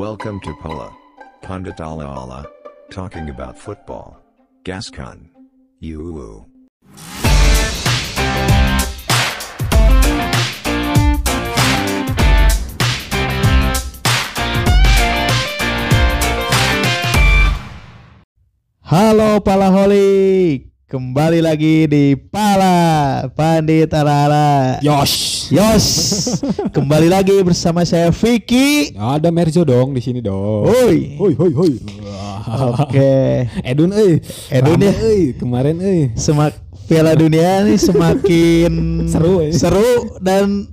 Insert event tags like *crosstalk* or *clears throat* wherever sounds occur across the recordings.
Welcome to Pola. Pundit Ala Ala. Talking about football. Gascon. You. Halo Palaholik, kembali lagi di Pala Pandit Arara. Yosh. Yos, kembali lagi bersama saya Vicky. Ada Merzo dong di sini dong. Woi. Hoi hoi hoi. Oke, Edun euy. Edun ya. euy. Kemarin euy. semak Piala Dunia ini semakin Seru, ya. seru dan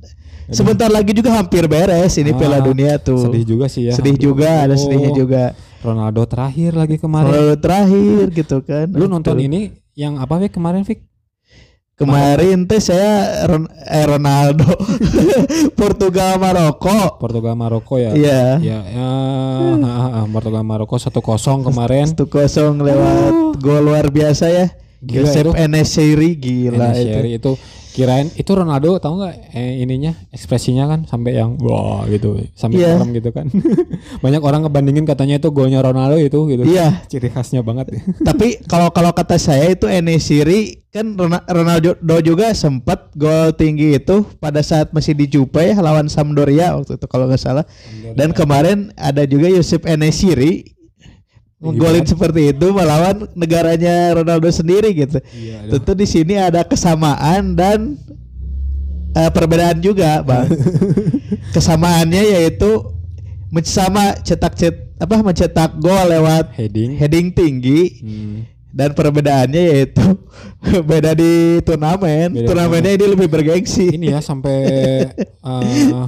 sebentar lagi juga hampir beres ini Piala Ah, Dunia tuh. Sedih juga sih ya. Sedih juga, ada Oh, sedihnya juga. Ronaldo terakhir lagi kemarin. Lalu terakhir gitu kan. Lu nonton ini yang apa Fik kemarin Fik? Kemarin teh saya eh, Ronaldo *laughs* Portugal Maroko. Portugal Maroko ya. Iya. Ya, ya ah, ah, Portugal Maroko 1-0 kemarin. Satu kosong lewat gol luar biasa ya. Gila Josep itu. Enesiri gila itu. Enesiri itu kirain itu Ronaldo tahu nggak eh, ininya ekspresinya kan sampai yang wah gitu sampai Iya. serem gitu kan *laughs* banyak orang ngebandingin katanya itu golnya Ronaldo itu gitu Iya. ciri khasnya banget *laughs* Tapi kalau kalau kata saya itu Enesiri kan Rona- Ronaldo juga sempat gol tinggi itu pada saat masih di Juve ya lawan Sampdoria waktu itu kalau nggak salah. Dan kemarin ada juga Josep Enesiri ngegolin seperti itu melawan negaranya Ronaldo sendiri gitu. Iya, aduh. Tentu di sini ada kesamaan dan eh, perbedaan juga, Bang. *laughs* Kesamaannya yaitu sama cetak cet apa mencetak gol lewat heading heading tinggi Hmm. Dan perbedaannya yaitu *laughs* beda di turnamen. Beda Turnamennya ini lebih bergengsi. ini ya sampai *laughs* eh,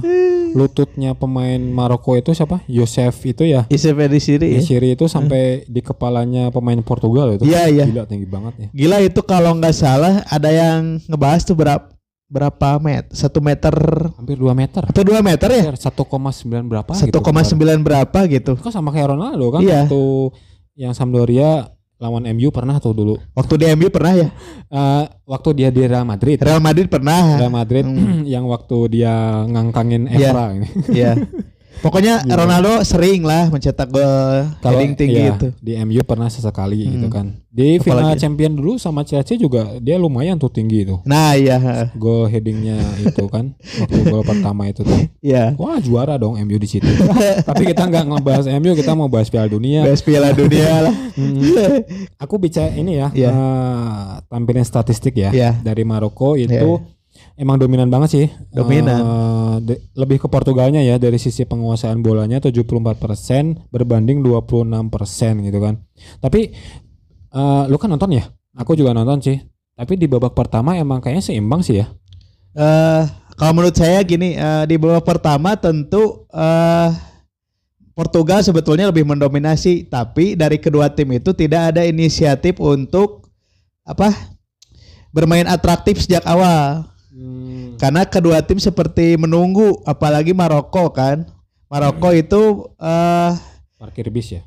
lututnya pemain Maroko itu siapa Yosef itu ya Isep di sini ya. Itu sampai di kepalanya pemain Portugal itu Iya, iya. gila tinggi banget ya Gila itu kalau nggak salah ada yang ngebahas tuh berapa berapa meter? Satu meter hampir 2 meter atau dua meter ya? 1,9 berapa Satu gitu koma sembilan berapa gitu? Itu kan sama kayak Ronaldo kan Iya. waktu yang Sampdoria lawan MU pernah tuh dulu. Waktu di MU pernah ya? Eh, waktu dia di Real Madrid. Real Madrid pernah. Real Madrid *clears throat* yang waktu dia ngangkangin Hmm. Iya. Evra ini. Iya. *laughs* Pokoknya Ronaldo sering lah mencetak gol heading tinggi iya, itu. di MU pernah sesekali gitu Hmm. kan. Di final Apalagi- champion dulu sama Chelsea juga dia lumayan tuh tinggi itu. Nah, iya. Gol headingnya itu kan waktu gol pertama itu tuh. Iya. Wah juara dong MU di situ. Tapi kita nggak ngebahas MU, kita mau bahas Piala Dunia. Best Piala Dunia lah. Hmm. Aku bicara ini ya, Iya. eh, tampilin statistik ya Iya. dari Maroko itu Iya. Emang dominan banget sih. Dominan. Eh, de- lebih ke Portugalnya ya dari sisi penguasaan bolanya 74% berbanding 26% gitu kan. Tapi eh, lu kan nonton ya? Aku juga nonton sih. Tapi di babak pertama emang kayaknya seimbang sih ya. Eh kalau menurut saya gini eh, di babak pertama tentu eh Portugal sebetulnya lebih mendominasi tapi dari kedua tim itu tidak ada inisiatif untuk apa bermain atraktif sejak awal karena kedua tim seperti menunggu apalagi Maroko kan Maroko itu eh Parkir bis ya?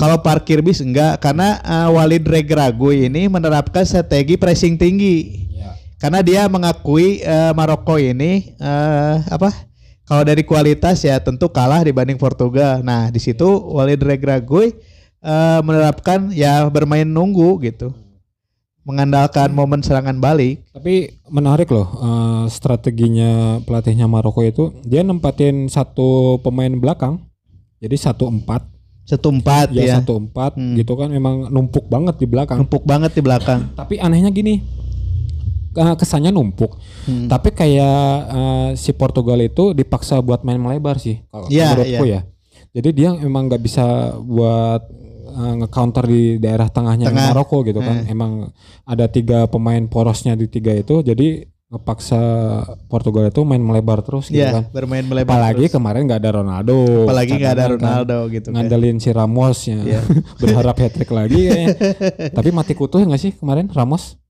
Kalau parkir bis enggak karena eh, Walid Regragui ini menerapkan strategi pressing tinggi Ya. karena dia mengakui eh, Maroko ini eh, apa kalau dari kualitas ya tentu kalah dibanding Portugal. Nah di situ Walid Regragui eh, menerapkan ya bermain nunggu gitu, mengandalkan momen serangan balik. Tapi menarik loh eh, strateginya pelatihnya Maroko itu dia nempatin satu pemain belakang. Jadi satu empat, Satu empat ya ya, satu empat Hmm. gitu kan memang numpuk banget di belakang. numpuk banget di belakang. *clears throat* Tapi anehnya gini, kesannya numpuk. Hmm. Tapi kayak eh, si Portugal itu dipaksa buat main melebar sih, kalau Iya, menurutku ya. Jadi dia emang nggak bisa buat eh, nge-counter di daerah tengahnya Tengah. Maroko gitu kan. Emang ada tiga pemain porosnya di tiga itu, jadi ngepaksa Portugal itu main melebar terus gitu Ya kan. bermain melebar. Apalagi terus. kemarin nggak ada Ronaldo. apalagi nggak ada kan. Ronaldo gitu kan. Ngandelin si Ramos ya. Iya. *laughs* Berharap hat trick lagi kayaknya. *laughs* Tapi mati kutuh nggak sih kemarin Ramos?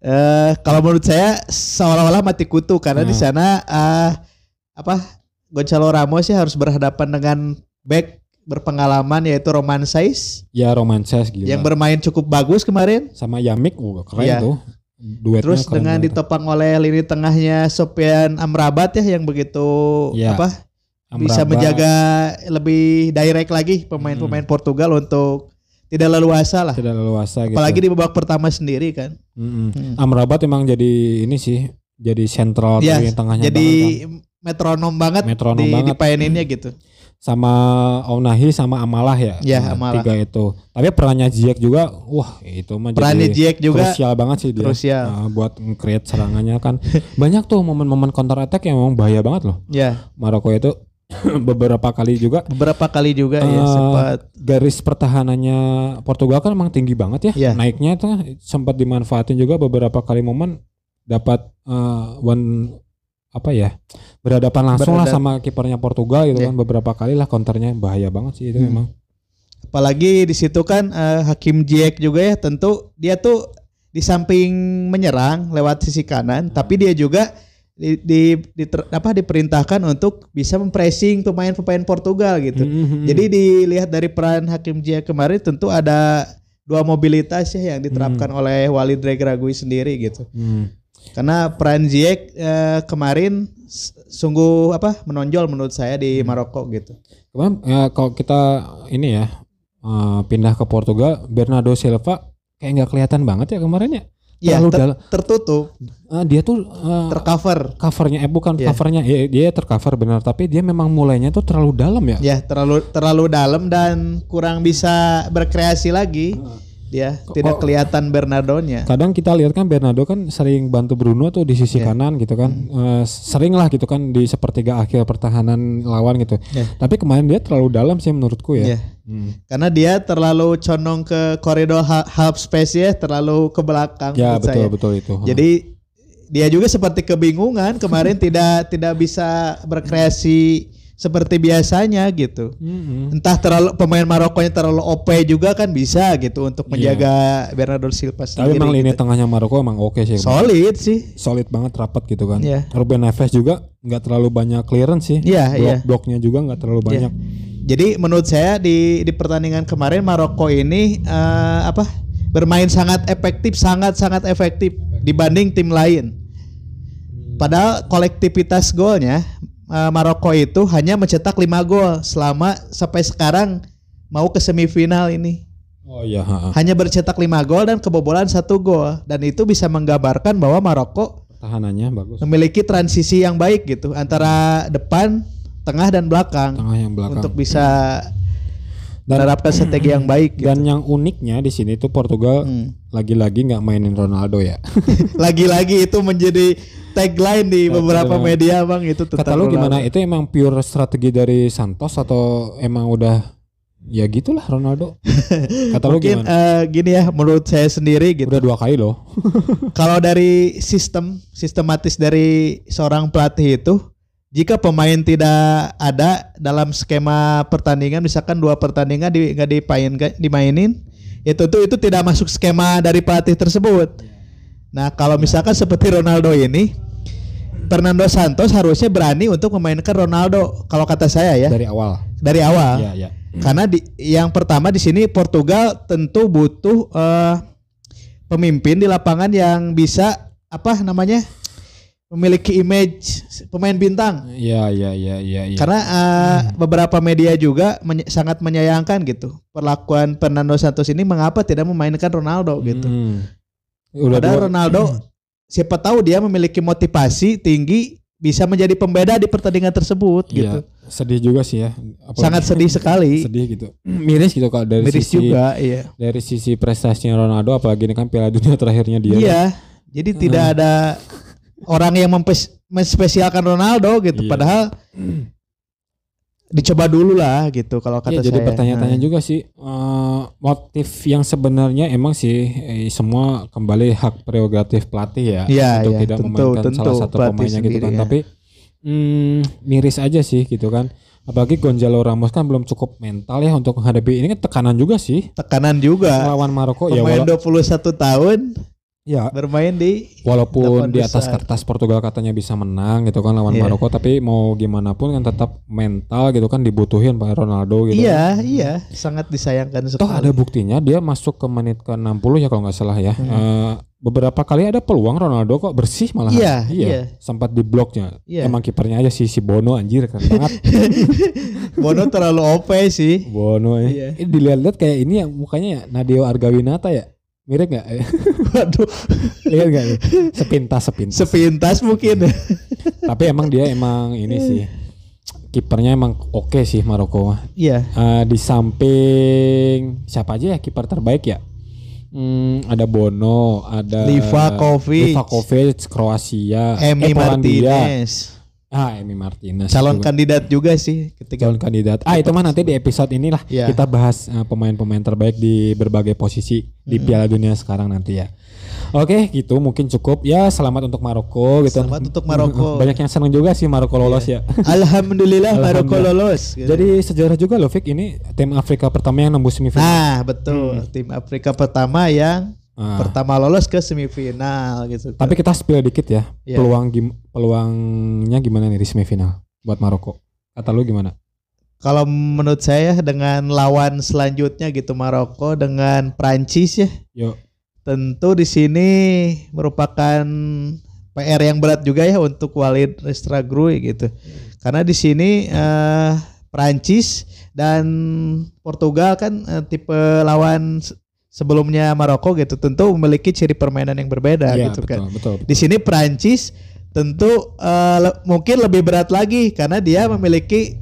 Eh kalau menurut saya seolah-olah mati kutu karena di Nah. sana eh apa Gonzalo Ramos ya harus berhadapan dengan back berpengalaman yaitu Roman Saiz Ya Romances gila. yang bermain cukup bagus kemarin. sama Yamik, wah keren Iya. tuh. Duetnya Terus keren dengan banget. ditopang oleh lini tengahnya Sofian Amrabat ya yang begitu Iya. apa bisa Amrabat. menjaga lebih direct lagi pemain-pemain Portugal untuk tidak leluasa lah. tidak leluasa gitu. Apalagi di babak pertama sendiri kan. Mm-mm. Hmm. Amrabat emang jadi ini sih jadi sentral Ya, di tengahnya jadi banget kan. metronom banget Metronom di, banget. dipaininnya gitu. Sama Aunahi sama Amalah ya. Ya, Nah, Amalah. Tiga itu. Tapi perannya Ziyech juga wah itu mah Perannya jadi Ziyech juga krusial banget sih dia. krusial. Nah, buat create serangannya kan *laughs* banyak tuh momen-momen counter attack yang memang bahaya banget loh. Ya, Maroko itu *clears throat* beberapa kali juga beberapa kali juga ya Eh, sempat garis pertahanannya Portugal kan emang tinggi banget ya. Iya. Naiknya itu sempat dimanfaatin juga beberapa kali momen dapat eh, one apa ya berhadapan langsung lah Berhadap- sama kipernya Portugal gitu Iya. kan beberapa kali lah counternya bahaya banget sih itu Hmm. memang. apalagi di situ kan eh, Hakim Ziyech juga ya tentu dia tuh di samping menyerang lewat sisi kanan tapi dia juga di, di, diter- apa diperintahkan untuk bisa mempressing pemain-pemain Portugal gitu. Mhm. Jadi dilihat dari peran Hakim Ziyech kemarin tentu ada dua mobilitas ya yang diterapkan oleh Walid Regragui sendiri gitu. Hmm. Karena peran Ziyech eh, kemarin sungguh apa menonjol menurut saya di Maroko gitu. Kemarin ya, kalau kita ini ya eh, pindah ke Portugal, Bernardo Silva kayak nggak kelihatan banget ya kemarin ya. Ya Terlalu ter- dal- tertutup, eh, dia tuh eh, tercover. covernya eh bukan Iya. covernya ya, dia tercover benar tapi dia memang mulainya tuh terlalu dalam ya. Ya terlalu terlalu dalam dan kurang bisa berkreasi lagi. Dia Kok- tidak kelihatan Bernardonya. Kadang kita lihat kan Bernardo kan sering bantu Bruno tuh di sisi Iya. kanan gitu kan. Eh, sering lah gitu kan di sepertiga akhir pertahanan lawan gitu. Iya. Tapi kemarin dia terlalu dalam sih menurutku ya. Ya. Hmm. Karena dia terlalu condong ke koridor ha- half space ya, terlalu ke belakang. Ya betul saya. betul itu. Jadi dia juga seperti kebingungan kemarin *laughs* tidak tidak bisa berkreasi seperti biasanya gitu. Hmm. Entah terlalu pemain Marokonya terlalu OP juga kan bisa gitu untuk Iya. menjaga Bernardo Silva Tapi sendiri. memang lini gitu. tengahnya Maroko emang oke sih. solid sih. Solid banget rapat gitu kan. Iya. Ruben Neves juga nggak terlalu banyak clearance sih. Iya, Blok iya. bloknya juga nggak terlalu Iya. banyak. Jadi menurut saya di di pertandingan kemarin Maroko ini eh, apa bermain sangat efektif, sangat sangat efektif dibanding tim lain. Padahal kolektivitas golnya eh, Maroko itu hanya mencetak 5 gol selama sampai sekarang mau ke semifinal ini. Oh iya. Hanya bercetak 5 gol dan kebobolan satu gol dan itu bisa menggambarkan bahwa Maroko Pertahanannya bagus. memiliki transisi yang baik gitu antara depan, tengah dan belakang Tengah yang belakang. untuk bisa Dan- menerapkan strategi yang baik gitu. Dan yang uniknya di sini tuh Portugal Hmm. lagi-lagi nggak mainin Ronaldo ya. *laughs* Lagi-lagi itu menjadi tagline di beberapa media bang itu tentang Kata lu gimana? Itu emang pure strategi dari Santos atau emang udah ya gitulah Ronaldo? *laughs* Kata lu gimana? eh, gini ya menurut saya sendiri gitu. Udah dua kali loh. *laughs* Kalau dari sistem sistematis dari seorang pelatih itu jika pemain tidak ada dalam skema pertandingan misalkan dua pertandingan di, nggak dipain, dimainin ya tentu itu tidak masuk skema dari pelatih tersebut. Nah kalau misalkan seperti Ronaldo ini Fernando Santos harusnya berani untuk memainkan Ronaldo kalau kata saya ya dari awal. dari awal. Iya, iya. Karena di yang pertama di sini Portugal tentu butuh eh, pemimpin di lapangan yang bisa apa namanya memiliki image pemain bintang. Iya, iya, iya, iya, iya. Karena eh, beberapa media juga menye- sangat menyayangkan gitu perlakuan Fernando Santos ini mengapa tidak memainkan Ronaldo gitu. Hmm. Udah Padahal dua, Ronaldo *clears throat* siapa tahu dia memiliki motivasi tinggi bisa menjadi pembeda di pertandingan tersebut gitu. Iya, sedih juga sih ya. Apalagi- Sangat sedih sekali. sedih gitu. *clears throat* Miris gitu kalau dari Miris sisi juga, iya. dari sisi prestasinya Ronaldo apalagi ini kan Piala Dunia terakhirnya dia. Iya. Jadi tidak ada orang yang mempes- menspesialkan Ronaldo gitu. Iya. Padahal *clears throat* dicoba dulu lah gitu kalau kata jadi saya. pertanyaan-tanya Nah, juga sih eh, motif yang sebenarnya emang sih eh, semua kembali hak prerogatif pelatih ya Iya, untuk iya, tidak tentu, memainkan tentu, salah satu pemainnya gitu sendiri, kan. ya. Tapi hmm, miris aja sih gitu kan. Apalagi Gonzalo Ramos kan belum cukup mental ya untuk menghadapi ini kan tekanan juga sih Tekanan juga. lawan Maroko ya Pemain wala- 21 tahun ya bermain di walaupun di atas besar. kertas Portugal katanya bisa menang gitu kan lawan Iya. Maroko tapi mau gimana pun kan tetap mental gitu kan dibutuhin Pak Ronaldo gitu. Iya, iya, sangat disayangkan sekali. Toh ada buktinya dia masuk ke menit ke 60 ya kalau nggak salah ya. Hmm. Eh, beberapa kali ada peluang Ronaldo kok bersih malah. Iya, iya. Sempat di bloknya. Iya. Emang kipernya aja si si Bono anjir keren banget. *laughs* Bono terlalu OP sih. Bono ya. Iya. Ini dilihat-lihat kayak ini ya mukanya ya Nadio Argawinata ya. Mirip nggak? *laughs* Waduh, Lihat nih? Sepintas sepintas. sepintas mungkin. Tapi emang dia emang ini sih kipernya emang oke sih Maroko mah. Iya. Eh, di samping siapa aja ya kiper terbaik ya? Hmm, ada Bono, ada Livakovic. Livakovic, Kroasia, Emi eh, Polandia. Martinez. Ah, Emi Martinez. Calon juga. kandidat juga sih ketika calon kandidat. Ah, itu mah nanti di episode inilah Iya. kita bahas eh, pemain-pemain terbaik di berbagai posisi di Piala Dunia sekarang nanti ya. Oke, gitu mungkin cukup. Ya, selamat untuk Maroko gitu. Selamat untuk Maroko. *laughs* Banyak yang senang juga sih Maroko lolos ya. *laughs* Alhamdulillah Maroko lolos. gitu. Jadi sejarah juga loh Fik ini tim Afrika pertama yang nembus semifinal. Nah, betul. Tim Afrika pertama yang Ah. pertama lolos ke semifinal gitu. Tapi kita spill dikit ya. Iya. Peluang gim- peluangnya gimana nih di semifinal buat Maroko? Kata lu gimana? kalau menurut saya dengan lawan selanjutnya gitu Maroko dengan Prancis ya, Yuk. tentu di sini merupakan PR yang berat juga ya untuk Walid Restragrui gitu. Karena di sini eh, Prancis dan Portugal kan eh, tipe lawan sebelumnya Maroko gitu tentu memiliki ciri permainan yang berbeda Iya, gitu betul, kan. betul, betul. Di sini Prancis tentu eh, le- mungkin lebih berat lagi karena dia memiliki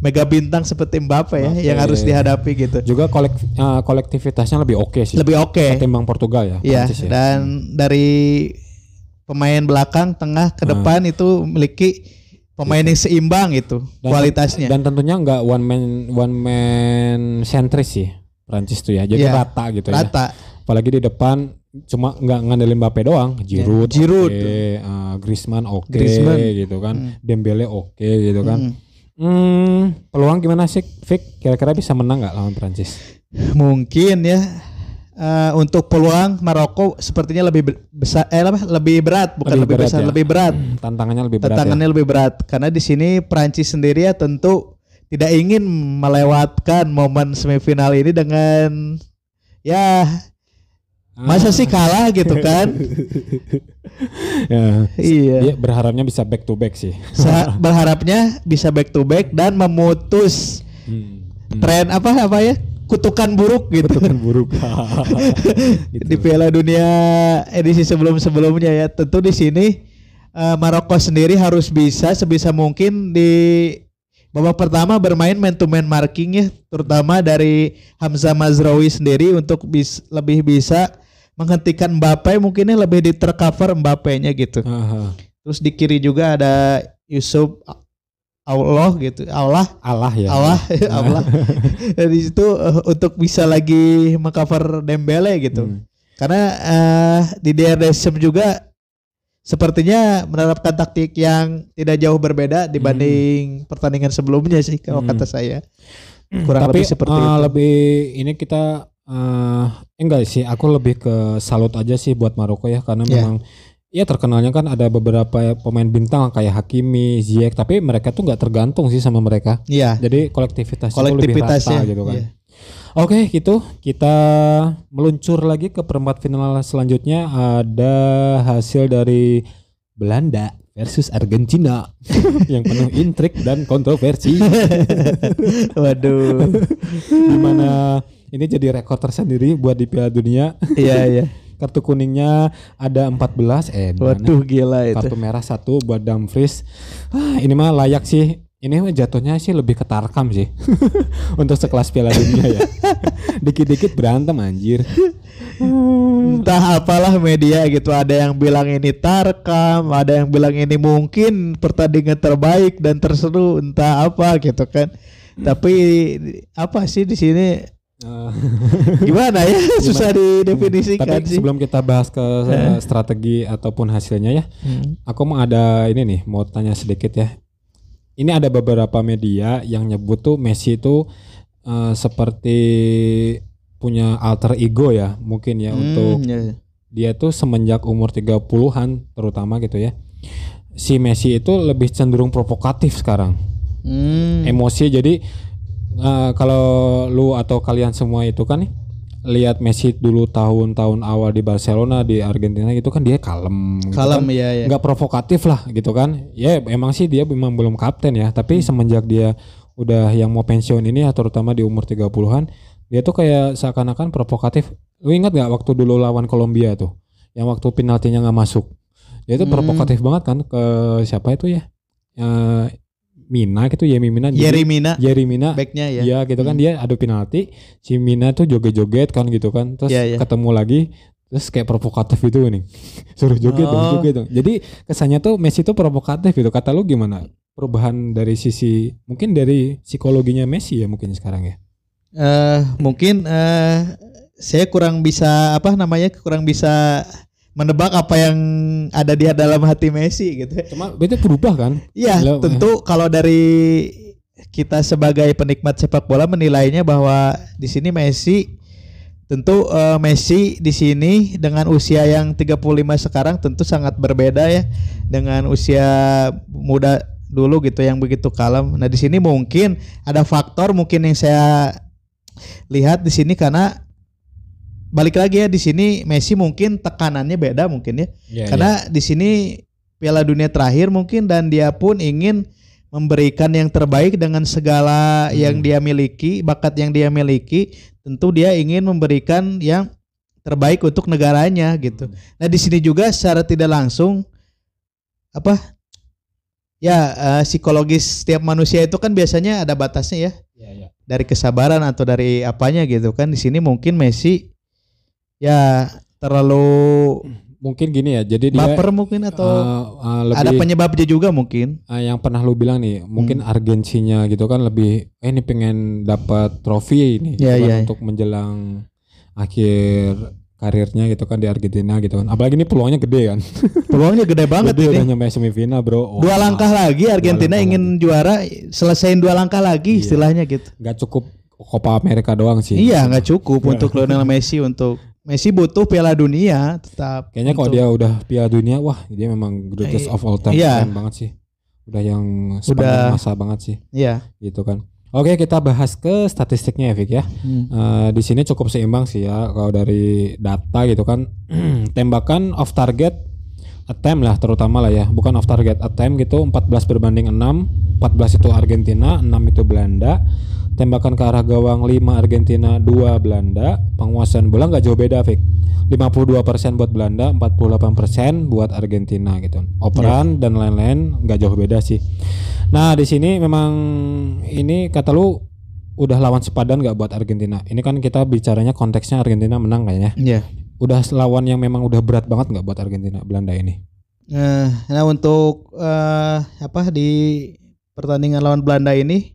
mega bintang seperti Mbappe ya Mbappe. yang harus dihadapi gitu. Juga kolek, eh, kolektivitasnya lebih oke sih. Lebih oke. ketimbang Portugal ya. Iya, ya. dan dari pemain belakang, tengah, ke Ah. depan itu memiliki pemain yang seimbang itu Dan- kualitasnya. Dan tentunya nggak one man one man sentris sih Prancis tuh ya. Jadi Iya, rata gitu ya. Rata. Apalagi di depan cuma nggak ngandelin Mbappe doang, Giroud, Iya, Giroud. oke, eh, Griezmann oke Griezmann. gitu kan, Hmm. Dembele oke gitu kan. Hmm. Hmm, peluang gimana sih, Vic? Kira-kira bisa menang nggak lawan Prancis? Mungkin ya eh, untuk peluang Maroko sepertinya lebih be- besar eh apa lebih berat bukan Lebih lebih, berat besar ya. lebih berat Tantangannya lebih berat tantangannya lebih berat karena di sini Prancis sendiri ya tentu tidak ingin melewatkan momen semifinal ini dengan ya ya. masa sih kalah gitu kan *laughs* Ya, iya Dia berharapnya bisa back to back sih. Sa- *laughs* berharapnya bisa back to back dan memutus Hmm. tren apa apa ya kutukan buruk gitu Kutukan buruk. *laughs* Gitu. di Piala Dunia edisi sebelum-sebelumnya ya. Tentu di sini eh, Maroko sendiri harus bisa sebisa mungkin di babak pertama bermain man to man marking ya, terutama dari Hamzah Mazraoui sendiri untuk bis, lebih bisa menghentikan Mbappe mungkinnya lebih di tercover Mbappe-nya gitu. Aha. Terus di kiri juga ada Yusuf Allah gitu. Allah Allah ya. Allah Allah dari situ eh, untuk bisa lagi mengcover Dembele gitu Hmm. karena eh, di DRDSM juga sepertinya menerapkan taktik yang tidak jauh berbeda dibanding pertandingan sebelumnya sih kalau Hmm. kata saya kurang Tapi lebih seperti eh, itu lebih ini kita eh enggak sih, aku lebih ke salut aja sih buat Maroko ya karena Iya. memang ya terkenalnya kan ada beberapa pemain bintang kayak Hakimi, Ziyech, tapi mereka tuh nggak tergantung sih sama mereka. Iya Jadi kolektivitasnya tuh lebih kolektivitasnya rata gitu kan. iya. Oke, gitu. Kita meluncur lagi ke perempat final selanjutnya ada hasil dari Belanda versus Argentina *laughs* yang penuh intrik dan kontroversi. *laughs* waduh di mana ini jadi rekor tersendiri buat di Piala Dunia. iya iya *laughs* Kartu kuningnya ada 14 eh waduh gila itu kartu merah satu buat Dumfries. Ah, ini mah layak sih. Ini mah jatuhnya sih lebih ke Tarkam sih. *laughs* Untuk sekelas Piala Dunia ya. *laughs* Dikit-dikit berantem anjir. entah apalah media gitu ada yang bilang ini tarkam ada yang bilang ini mungkin pertandingan terbaik dan terseru entah apa gitu kan tapi apa sih di sini Eh, gimana ya *laughs* susah didefinisikan Tapi sih sebelum kita bahas ke eh, strategi ataupun hasilnya ya, Hmm. aku mau ada ini nih, mau tanya sedikit ya. Ini ada beberapa media yang nyebut tuh Messi itu eh, seperti punya alter ego ya, mungkin ya untuk Hmm, ya. dia tuh semenjak umur 30-an terutama gitu ya. Si Messi itu lebih cenderung provokatif sekarang. Hmm. Emosi jadi eh, kalau lu atau kalian semua itu kan nih lihat Messi dulu tahun-tahun awal di Barcelona di Argentina itu kan dia kalem gitu Kalem kan. ya ya. nggak provokatif lah gitu kan. Ya emang sih dia memang belum kapten ya. Tapi semenjak dia udah yang mau pensiun ini ya terutama di umur 30-an dia tuh kayak seakan-akan provokatif. Lu ingat nggak waktu dulu lawan Kolombia tuh? Yang waktu penaltinya nggak masuk. Dia itu Hmm. provokatif banget kan ke siapa itu ya? Eh, Mina gitu ya Mina Yeri Mina. Jerry Mina. Backnya ya. Iya gitu kan. Dia adu penalti. Si Mina tuh joget-joget kan gitu kan. Terus Iya, iya. ketemu lagi terus kayak provokatif gitu nih. *laughs* Suruh joget dong Oh. joget dong. Jadi kesannya tuh Messi tuh provokatif gitu. Kata lu gimana? Perubahan dari sisi mungkin dari psikologinya Messi ya mungkin sekarang ya? Eh mungkin eh saya kurang bisa apa namanya kurang bisa menebak apa yang ada di dalam hati Messi gitu. cuma itu berubah kan Iya, tentu kalau dari kita sebagai penikmat sepak bola menilainya bahwa di sini Messi tentu eh, Messi di sini dengan usia yang 35 sekarang tentu sangat berbeda ya dengan usia muda dulu gitu yang begitu kalem. Nah, di sini mungkin ada faktor mungkin yang saya lihat di sini karena balik lagi ya di sini Messi mungkin tekanannya beda mungkin ya. Iya, Karena di sini Piala Dunia terakhir mungkin dan dia pun ingin memberikan yang terbaik dengan segala yang dia miliki, bakat yang dia miliki, tentu dia ingin memberikan yang terbaik untuk negaranya gitu. Nah, di sini juga secara tidak langsung apa? Ya, eh, psikologis setiap manusia itu kan biasanya ada batasnya ya Iya, iya. dari kesabaran atau dari apanya gitu kan. Di sini mungkin Messi ya terlalu mungkin gini ya jadi dia baper mungkin atau eh, eh, lebih ada penyebabnya juga mungkin. Ah, yang pernah lu bilang nih, Hmm. mungkin argensinya gitu kan lebih eh ini pengen dapat trofi ini gitu kan, iya. untuk menjelang akhir karirnya gitu kan di Argentina gitu kan. Apalagi ini peluangnya gede kan. *laughs* Peluangnya gede banget gede udah ini. nyampe semifinal, Bro. Dua Wah, langkah lagi Argentina langkah ingin juara, selesaiin dua langkah lagi Iya. istilahnya gitu. nggak cukup Copa America doang sih. Iya, nggak cukup Iya. untuk Lionel Messi untuk Messi butuh Piala Dunia tetap. Kayaknya kalau dia udah Piala Dunia, wah dia memang greatest Eh, of all time iya. keren banget sih. Udah yang sepanjang Udah. masa banget sih Iya. gitu kan. Oke, kita bahas ke statistiknya ya, Vic ya. Hmm. Eh, di sini cukup seimbang sih ya kalau dari data gitu kan *clears throat* tembakan off target attempt lah terutama lah ya bukan off target attempt gitu 14 berbanding 6 14 itu Argentina 6 itu Belanda tembakan ke arah gawang 5 Argentina 2 Belanda. Penguasaan bola nggak jauh beda Vic 52% buat Belanda 48% buat Argentina gitu. Operan dan lain-lain nggak jauh beda sih. Nah di sini memang ini kata lu udah lawan sepadan nggak buat Argentina? Ini kan kita bicaranya konteksnya Argentina menang kayaknya Iya. udah lawan yang memang udah berat banget nggak buat Argentina Belanda ini? Eh, nah untuk eh, apa di pertandingan lawan Belanda ini,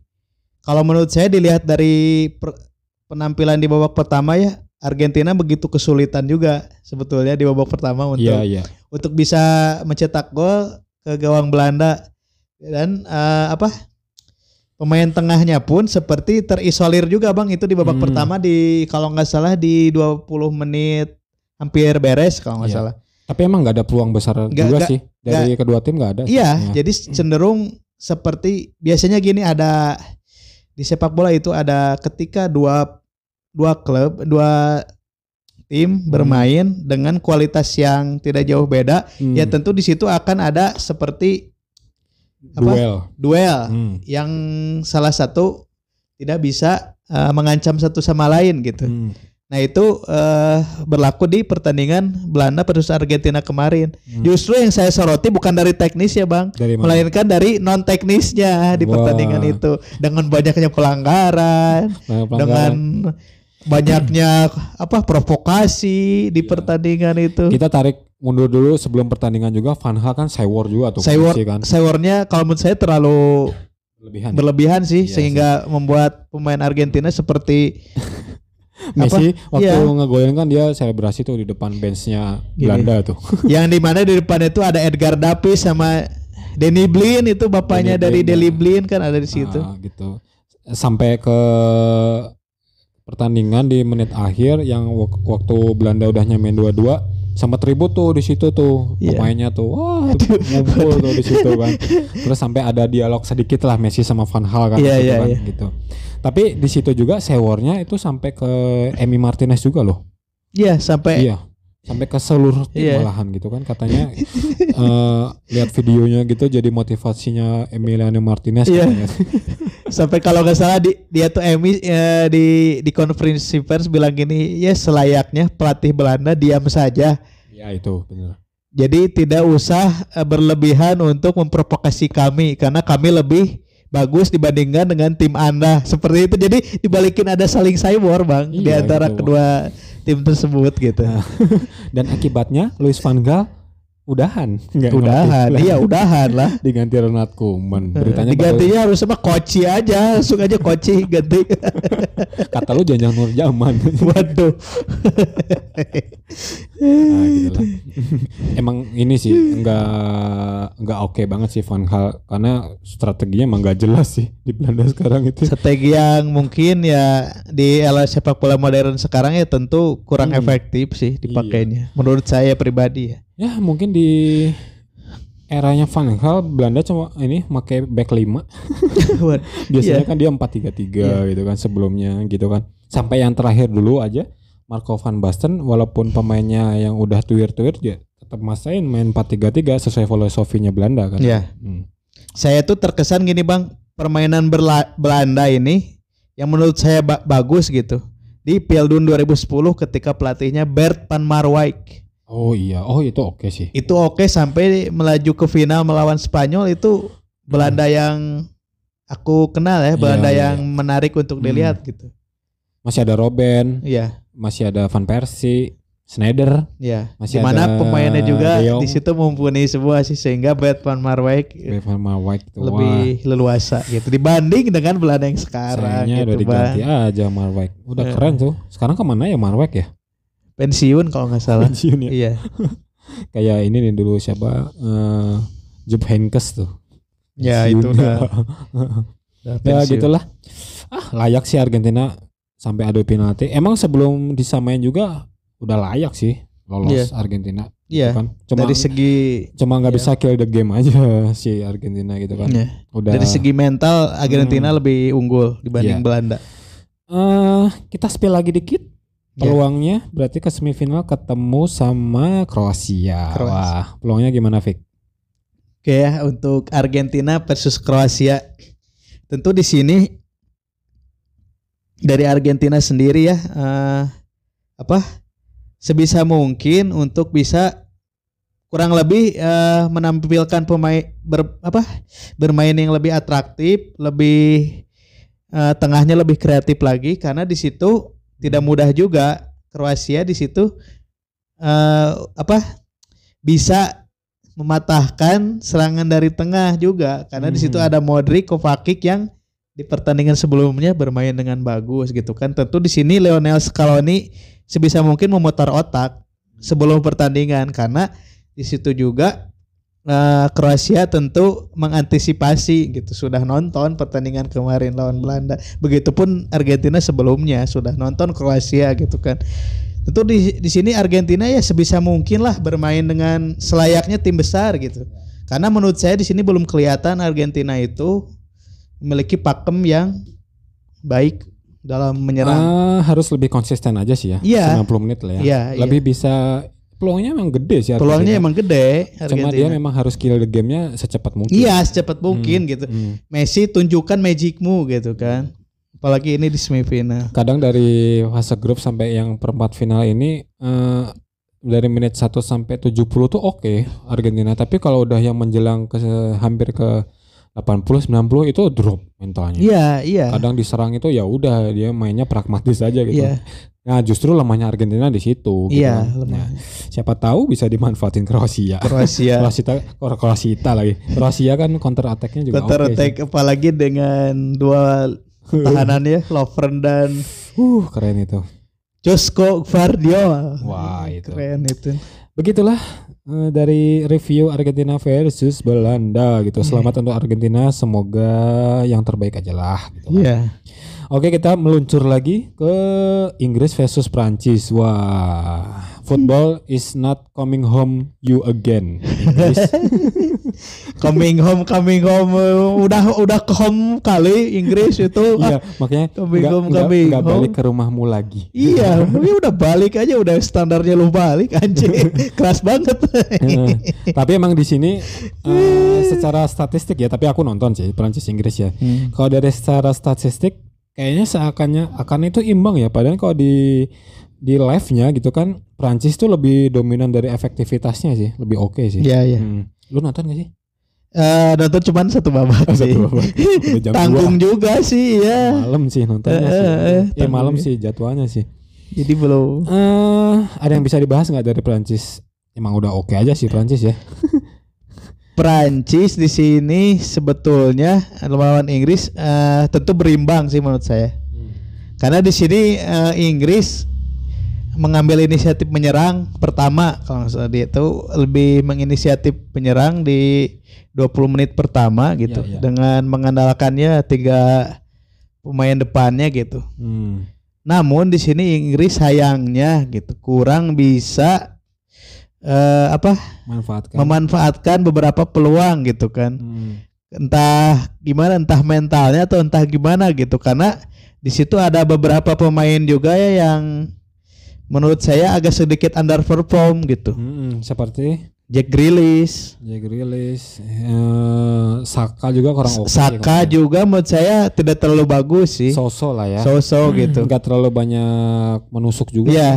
kalau menurut saya dilihat dari per- penampilan di babak pertama ya, Argentina begitu kesulitan juga sebetulnya di babak pertama untuk iya iya untuk bisa mencetak gol ke gawang Belanda dan eh, apa pemain tengahnya pun seperti terisolir juga bang itu di babak Hmm. pertama di kalau nggak salah di 20 menit hampir beres kalau nggak Iya. salah. tapi emang nggak ada peluang besar Nggak- juga nggak- sih dari kedua tim nggak ada. Iya, Ya. jadi cenderung seperti biasanya gini ada di sepak bola itu ada ketika dua dua klub, dua tim bermain dengan kualitas yang tidak jauh beda, Hmm, ya tentu di situ akan ada seperti apa? duel. Duel Hmm, yang salah satu tidak bisa eh, mengancam satu sama lain gitu. hmm, Nah, itu eh, berlaku di pertandingan Belanda versus Argentina kemarin. hmm. Justru yang saya soroti bukan dari teknis ya, Bang dari mana melainkan dari non teknisnya di Wah. pertandingan itu dengan banyaknya pelanggaran, Banyak pelanggaran. dengan banyaknya apa provokasi di pertandingan itu. kita tarik mundur dulu sebelum pertandingan juga Van Hal kan sewor juga tuh Sewor, kan sewornya kalau menurut saya terlalu berlebihan ya. berlebihan sih Iya sehingga membuat pemain Argentina seperti *laughs* Messi waktu Iya. ngegolin kan dia selebrasi tuh di depan benchnya Gini. Belanda tuh *laughs* yang di mana di depan itu ada Edgar Davis sama Denny Blin itu bapaknya Danny dari Deli ya. Blin kan ada di situ. Ah, gitu sampai ke pertandingan di menit akhir yang wak- waktu Belanda udah nyamain 2-2 sempat ribut tuh di situ tuh Iya. pemainnya tuh wah *laughs* ngumpul tuh di situ kan terus sampai ada dialog sedikit lah Messi sama Van Hal kan, gitu iya, kan, iya. gitu tapi di situ juga sewornya itu sampai ke Emi Martinez juga loh Iya sampai iya sampai ke seluruh tim Iya. malahan gitu kan katanya *laughs* eh, lihat videonya gitu jadi motivasinya Emiliano Martinez katanya. *laughs* sampai kalau nggak salah di, dia tuh Emi eh, di di konferensi pers bilang gini ya selayaknya pelatih Belanda diam saja. Ya itu benar jadi tidak usah eh, berlebihan untuk memprovokasi kami karena kami lebih bagus dibandingkan dengan tim anda. Seperti itu jadi dibalikin ada saling cyber bang di Iya, antara gitu. kedua tim tersebut gitu. Nah, *laughs* dan akibatnya Luis Van Gaal udahan. Nggak udahan. iya udahan lah. *laughs* Diganti Ronald Koeman beritanya baru- digantinya harus sama Koci aja. Langsung aja Koci *laughs* ganti. Kata lu jangan nur zaman. *laughs* Waduh nah, gitu lah. *laughs* emang ini sih nggak nggak oke banget sih Van Gaal karena strateginya emang nggak jelas sih di Belanda sekarang itu. Strategi yang mungkin ya di era sepak bola modern sekarang ya tentu kurang Hmm. efektif sih dipakainya. Menurut saya pribadi ya. Ya mungkin di eranya Van Gaal Belanda cuma ini pakai back 5 *laughs* biasanya Iya. kan dia 4-3-3 gitu kan sebelumnya gitu kan. Sampai yang terakhir dulu aja Marco van Basten walaupun pemainnya yang udah tuir-tuir dia tetap masain main 4-3-3 sesuai filosofinya Belanda kan? Ya Hmm. saya tuh terkesan gini bang permainan Berla- Belanda ini yang menurut saya ba- bagus gitu. Di Piala Dunia 2010 ketika pelatihnya Bert van Marwijk. Oh iya oh itu oke sih. Itu oke sampai melaju ke final melawan Spanyol itu Belanda yang aku kenal ya Iya, Belanda iya. yang menarik untuk Hmm. dilihat gitu. Masih ada Robben. Iya masih ada Van Persie Schneider Ya, Masih di mana ada pemainnya juga di situ mumpuni semua sih sehingga Bert van Marwijk Van Marwijk itu wah lebih leluasa gitu dibanding dengan Belanda yang sekarang sayangnya udah gitu diganti bang. aja Marwijk udah Eh. keren tuh sekarang ke mana ya Marwijk ya Pensiun kalau nggak salah. pensiun ya iya. *laughs* kayak ini nih dulu siapa eh Jupp Heynckes tuh Ya Pensiun. itu udah, udah *laughs* ya pensiun. gitulah ah layak sih Argentina sampai adu penalti emang sebelum disamain juga udah layak sih lolos Iya. Argentina Iya. kan cuma Dari segi cuma nggak iya. bisa kill the game aja *laughs* si Argentina gitu kan iya. udah dari segi mental Argentina Hmm. lebih unggul dibanding Iya. Belanda. eh kita spill lagi dikit Iya. peluangnya berarti ke semifinal ketemu sama Kroasia. Kroasia. Wah, peluangnya gimana, Fik? Oke ya untuk Argentina versus Kroasia. Tentu di sini dari Argentina sendiri ya eh, apa sebisa mungkin untuk bisa kurang lebih eh, menampilkan pemain ber, apa bermain yang lebih atraktif, lebih eh, tengahnya lebih kreatif lagi karena di situ tidak mudah juga Kroasia di situ eh, apa bisa mematahkan serangan dari tengah juga karena di situ Hmm. ada Modric, Kovacic yang di pertandingan sebelumnya bermain dengan bagus gitu kan. Tentu di sini Lionel Scaloni sebisa mungkin memutar otak sebelum pertandingan karena di situ juga eh, Kroasia tentu mengantisipasi gitu sudah nonton pertandingan kemarin lawan Belanda. Begitupun Argentina sebelumnya sudah nonton Kroasia gitu kan. Tentu di di sini Argentina ya sebisa mungkin lah bermain dengan selayaknya tim besar gitu. Karena menurut saya di sini belum kelihatan Argentina itu memiliki pakem yang baik dalam menyerang. Ah, harus lebih konsisten aja sih ya. Iya. 90 menit lah ya. Iya, lebih bisa peluangnya emang gede sih Peluangnya Argentina. emang gede Cuma dia Argentina. memang harus kill the game-nya secepat mungkin. Iya, secepat mungkin gitu. Hmm. Messi tunjukkan magicmu gitu kan. Apalagi ini di semifinal. Kadang dari fase grup sampai yang perempat final ini eh, dari menit 1 sampai 70 tuh oke Argentina, tapi kalau udah yang menjelang ke hampir ke 80 90 itu drop mentalnya. Iya, iya. kadang diserang itu ya udah dia mainnya pragmatis aja gitu. Iya. Nah justru lemahnya Argentina di situ. gitu Iya, kan. lemah. Nah, siapa tahu bisa dimanfaatin Kroasia. Kroasia *laughs* Kroasia, Kro- Kroasia lagi. Kroasia kan counter attacknya juga counter oke attack apalagi dengan dua tahanannya Lovren dan sih. Uh keren itu. Josko Gvardiol. Wah, itu. Keren itu. Begitulah eh, dari review Argentina versus Belanda gitu. Iya. Selamat untuk Argentina. Semoga yang terbaik aja lah. Gitu kan. Oke kita meluncur lagi ke Inggris versus Prancis. Wah, football is not coming home you again. *laughs* Coming home coming home eh, udah udah ke home kali Inggris itu *laughs* Iya, Ah, makanya Coming nggak home, nggak- coming nggak home. balik ke rumahmu lagi. Iya, *laughs* ini udah balik aja udah standarnya lu balik anjing. Keras banget. Heeh. tapi emang di sini eh, secara statistik ya, tapi aku nonton sih Prancis Inggris ya. Hmm. Kalau dari secara statistik kayaknya seakannya akan itu imbang ya. Padahal kalau di di live-nya gitu kan Prancis tuh lebih dominan dari efektivitasnya sih, lebih oke sih. Iya, iya. Hmm. Lu nonton gak sih? Eh, nonton cuman satu babak *laughs* Oh, sih. satu babak. *laughs* Tanggung juga sih ya. Malam sih nontonnya Eh, sih. eh, eh, ya malam tanggung. sih jadwalnya sih. Jadi belum. Eh, ada yang bisa dibahas nggak dari Prancis? Emang udah oke aja sih Prancis ya. *laughs* Prancis di sini sebetulnya melawan Inggris eh, tentu berimbang sih menurut saya. Karena di sini eh, Inggris mengambil inisiatif menyerang pertama kalau nggak salah dia itu lebih menginisiatif penyerang di 20 menit pertama gitu Iya, iya. dengan mengandalkannya tiga pemain depannya gitu. Hmm. Namun di sini Inggris sayangnya gitu kurang bisa eh, apa Manfaatkan. memanfaatkan beberapa peluang gitu kan. Hmm. Entah gimana entah mentalnya atau entah gimana gitu karena di situ ada beberapa pemain juga ya yang menurut saya agak sedikit underperform gitu. Hmm, seperti Jack Grealish, Jack Grealish, eh, Saka juga kurang oke. Saka juga menurut saya tidak terlalu bagus sih. So-so lah ya. So-so gitu. Nggak terlalu banyak menusuk juga. Iya,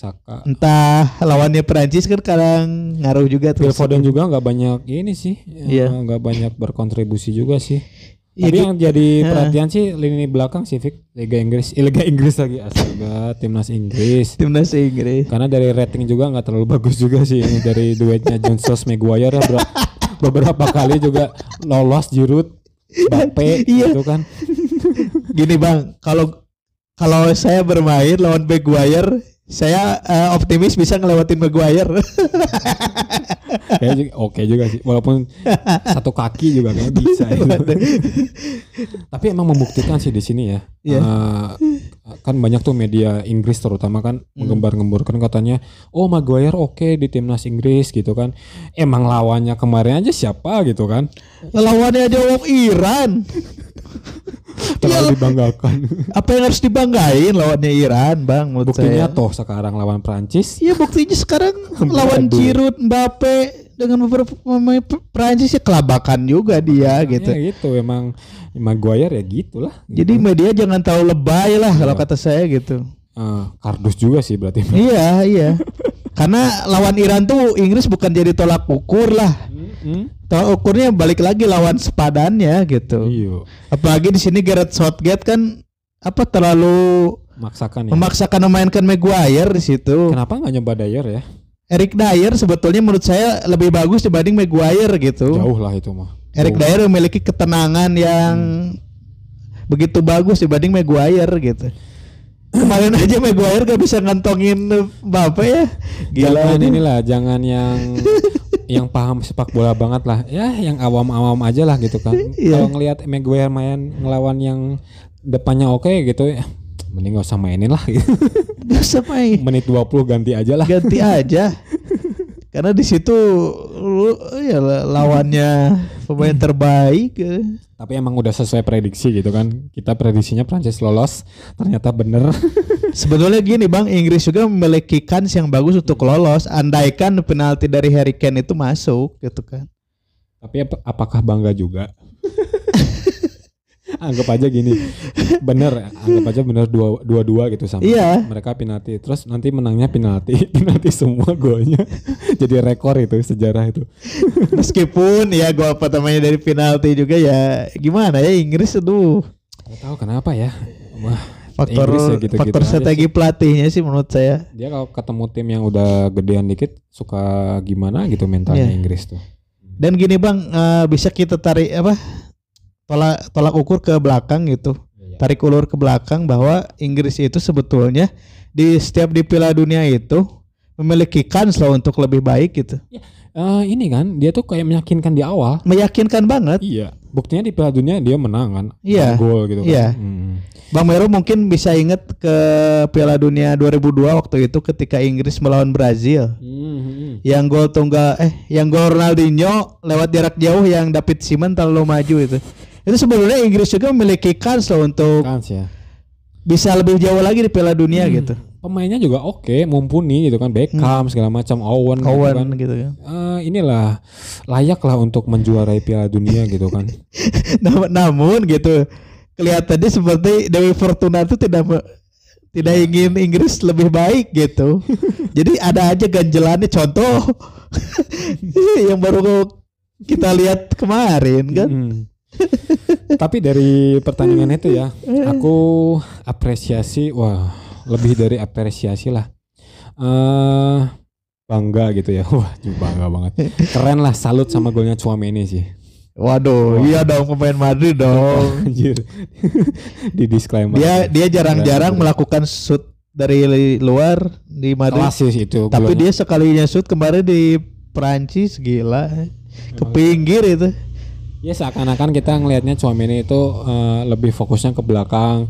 Saka. entah lawannya Perancis kan kadang ngaruh juga tuh. Phil Foden juga nggak banyak ini sih, Iya. eh, nggak banyak berkontribusi juga sih. Iya, Tapi yang jadi perhatian sih lini belakang sih, Vic. Liga Inggris, eh, *laughs* Liga Inggris lagi astaga, timnas Inggris. timnas Inggris. Karena dari rating juga nggak terlalu bagus juga sih ini dari duetnya John Stones Maguire ya bro. *laughs* beberapa kali juga lolos Giroud, Mbappe Iya. gitu kan. Gini bang, kalau kalau saya bermain lawan Maguire, saya eh, optimis bisa ngelewatin Maguire. *laughs* Oke juga sih, walaupun satu kaki juga kayak bisa. *laughs* itu. Tapi emang membuktikan sih di sini ya. Iya. Eh, kan banyak tuh media Inggris terutama kan menggembar-gemborkan katanya, oh Maguire oke di timnas Inggris gitu kan. Emang lawannya kemarin aja siapa gitu kan? Lawannya aja Iran. Terlalu dibanggakan. *laughs* Apa yang harus dibanggain lawannya Iran, bang? Menurut Buktinya saya. toh sekarang lawan Prancis Iya buktinya sekarang *laughs* lawan. Giroud, Mbappe dengan beberapa pemain Prancis ya kelabakan juga dia gitu. Ya gitu emang Maguire ya gitulah. Jadi media jangan tahu lebay lah kalau kata saya gitu. Eh, kardus juga sih berarti. *laughs* iya iya. Karena lawan Iran tuh Inggris bukan jadi tolak ukur lah. Hmm? Tolak ukurnya balik lagi lawan sepadannya gitu. Iya. Apalagi di sini Gareth Southgate kan apa terlalu Maksakan ya. memaksakan memainkan Maguire di situ. Kenapa nggak nyoba Dyer ya? Eric Dyer sebetulnya menurut saya lebih bagus dibanding Maguire gitu. Jauh lah itu mah. Eric Jauh. Dyer memiliki ketenangan yang begitu bagus dibanding Maguire gitu. Kemarin aja Maguire gak bisa ngantongin Mbappe ya. Gila jangan ini. inilah, jangan yang *laughs* yang paham sepak bola banget lah. Ya, yang awam-awam aja lah gitu kan. *laughs* Iya. Kalau ngelihat Maguire main ngelawan yang depannya oke gitu ya, mending gak usah mainin lah *laughs* gitu. Gak usah main. Menit 20 ganti aja lah. Ganti aja. *laughs* Karena di situ lu ya lawannya pemain terbaik. eh. Tapi emang udah sesuai prediksi gitu kan. Kita prediksinya Prancis lolos, ternyata bener. *laughs* Sebetulnya gini Bang, Inggris juga memiliki kans yang bagus untuk lolos andaikan penalti dari Harry Kane itu masuk gitu kan. Tapi ap- apakah bangga juga? Anggap aja gini, bener, anggap aja bener dua dua dua gitu sama Iya. mereka penalti, terus nanti menangnya penalti, *laughs* penalti semua golnya, jadi rekor itu sejarah itu. Meskipun ya gol pertamanya dari penalti juga ya gimana ya Inggris aduh Gak tahu kenapa ya, wah faktor ya gitu-gitu faktor aja strategi pelatihnya sih menurut saya. dia kalau ketemu tim yang udah gedean dikit suka gimana gitu mentalnya Iya. Inggris tuh. Dan gini Bang, eh, bisa kita tarik apa? Tolak tolak ukur ke belakang gitu. Tarik ulur ke belakang bahwa Inggris itu sebetulnya di setiap di Piala Dunia itu memiliki kans loh untuk lebih baik gitu. Eh, ini kan dia tuh kayak meyakinkan di awal. Meyakinkan banget. Iya. Buktinya di Piala Dunia dia menang kan. Iya. Gol gitu kan. Iya. Hmm. Bang Meru mungkin bisa inget ke Piala Dunia 2002 waktu itu ketika Inggris melawan Brazil. Hmm. Yang gol tunggal eh yang gol Ronaldinho lewat jarak jauh yang David Simon terlalu maju itu. Itu sebenarnya Inggris juga memiliki kans loh untuk Kans ya. bisa lebih jauh lagi di Piala Dunia Hmm. gitu. Pemainnya juga oke, mumpuni gitu kan. Beckham segala macam, Owen, gitu Kawan kan. gitu kan. Eh, inilah layak lah untuk menjuarai Piala Dunia gitu kan. *laughs* Nam- Namun gitu kelihatannya seperti Dewi Fortuna itu tidak tidak ingin Inggris lebih baik gitu. *laughs* Jadi ada aja ganjelannya contoh *laughs* yang baru kita lihat kemarin kan. Mm. Tapi dari pertandingan itu ya, aku apresiasi, wah lebih dari apresiasi lah. eh bangga gitu ya, *laughs* wah bangga banget. Keren lah, salut sama golnya Chouameni sih. Waduh, iya dong pemain Madrid dong. *laughs* Anjir, *laughs* di disclaimer. Dia dia jarang-jarang melakukan shoot dari luar di Madrid. kelas sih itu. Tapi golnya. dia sekalinya shoot kemarin di Perancis gila. Ke pinggir itu. Ya seakan-akan kita ngelihatnya Chouameni itu eh, lebih fokusnya ke belakang.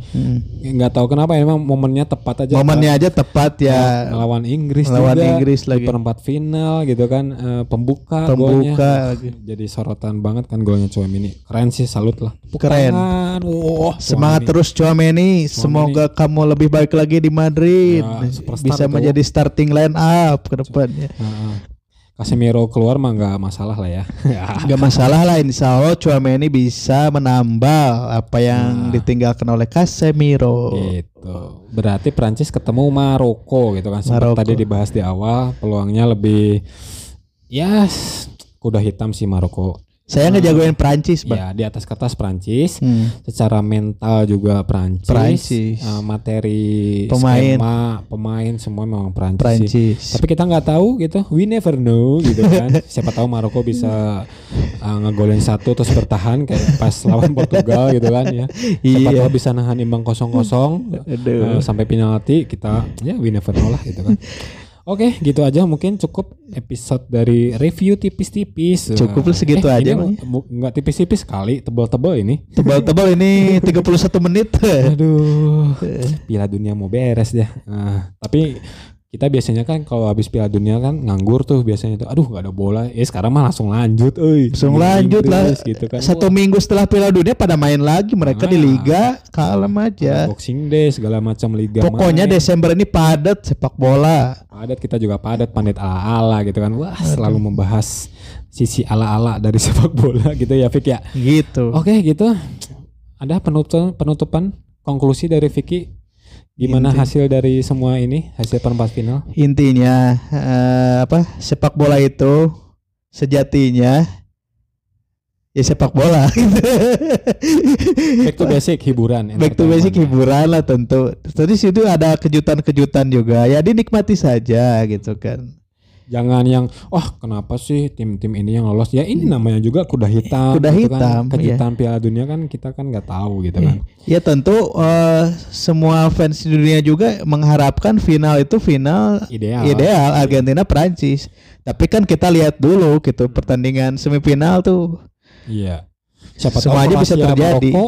Nggak tahu kenapa emang momennya tepat aja. Momennya aja tepat ya. melawan Inggris Melawan juga Inggris di lagi. perempat final gitu kan eh, pembuka, Pembuka golnya. lagi. jadi sorotan banget kan golnya Chouameni keren sih salut lah Keren. Wah, Semangat terus Chouameni. Semoga kamu lebih baik lagi di Madrid. Ya, Bisa menjadi starting line up ke depannya. Heeh. Casemiro keluar mah nggak masalah lah ya *laughs* Gak masalah lah insya Allah Chouameni bisa menambal apa yang Nah. ditinggalkan oleh Casemiro. gitu berarti Prancis ketemu Maroko gitu kan sempat Maroko. tadi dibahas di awal peluangnya lebih ya s- kuda hitam sih Maroko Saya ngejagoin Prancis, Bang. ya di atas kertas Prancis Hmm. secara mental juga Prancis, Prancis. Eh, materi Pemain. skema pemain semua memang Prancis, sih. Prancis. tapi kita nggak tahu gitu we never know gitu kan *laughs* siapa tahu Maroko bisa uh, ngegolin satu terus bertahan kayak pas lawan Portugal gitu kan ya siapa Iya. tahu bisa nahan imbang kosong kosong Aduh. sampai penalti kita ya we never know lah gitu kan *laughs* Oke, gitu aja mungkin cukup episode dari review tipis-tipis. Cukup segitu Eh, aja, ini Bang. mu- Nggak tipis-tipis kali, tebal-tebal ini. Tebal-tebal ini *laughs* 31 menit. Aduh, Piala Dunia mau beres ya. Nah, tapi kita biasanya kan kalau habis Piala Dunia kan nganggur tuh biasanya tuh. Aduh, nggak ada bola. Eh sekarang mah langsung lanjut, euy. Langsung Liga lanjut lah. Gitu kan. Satu minggu setelah Piala Dunia pada main lagi mereka di Ah. liga kalem aja. Boxing Day segala macam liga. Pokoknya main. Desember ini padat sepak bola. padat kita juga padat pandit ala-ala gitu kan. Wah, selalu membahas sisi ala-ala dari *laughs* sepak bola gitu ya, Fik ya. Gitu. Oke, gitu. Ada penutupan penutupan konklusi dari Vicky gimana Inti. hasil dari semua ini, hasil perempat final? Intinya eh, apa? Sepak bola itu sejatinya ya sepak bola. *laughs* Back to basic hiburan. Back to basic hiburan lah tentu. Tadi situ ada kejutan-kejutan juga. Ya dinikmati saja gitu kan. Jangan yang wah kenapa sih tim-tim ini yang lolos? Ya ini namanya juga kuda hitam. Kuda gitu hitam, Kan. Kejutan Piala Dunia kan kita kan nggak tahu gitu kan. Ya tentu eh, semua fans di dunia juga mengharapkan final itu final Ideal. ideal Argentina Prancis. Tapi kan kita lihat dulu gitu pertandingan semifinal tuh Iya. Siapa Semuanya bisa Kroasia, terjadi. Maroko,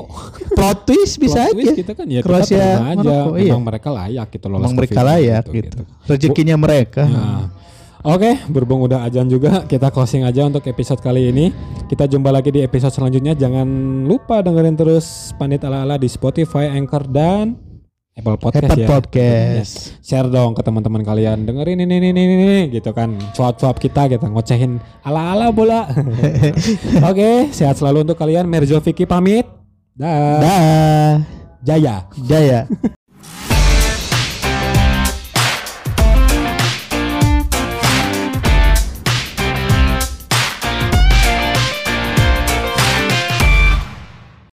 plot twist bisa plot twist aja. kita kan ya Kroasia, kita aja. Maroko, iya. Memang mereka layak gitu lolos Emang mereka layak gitu. Rezekinya mereka. Nah, Oke, berhubung udah ajan juga, kita closing aja untuk episode kali ini. Kita jumpa lagi di episode selanjutnya. Jangan lupa dengerin terus Pandit Ala-ala di Spotify, Anchor, dan Apple Podcast Hebat ya. podcast. Share dong ke teman-teman kalian. Dengerin ini ini ini, ini gitu kan. Cuap-cuap kita kita ngocehin ala-ala bola. *laughs* Oke, sehat selalu untuk kalian. Merjo Vicky pamit. Dah. Dah. Jaya. Jaya.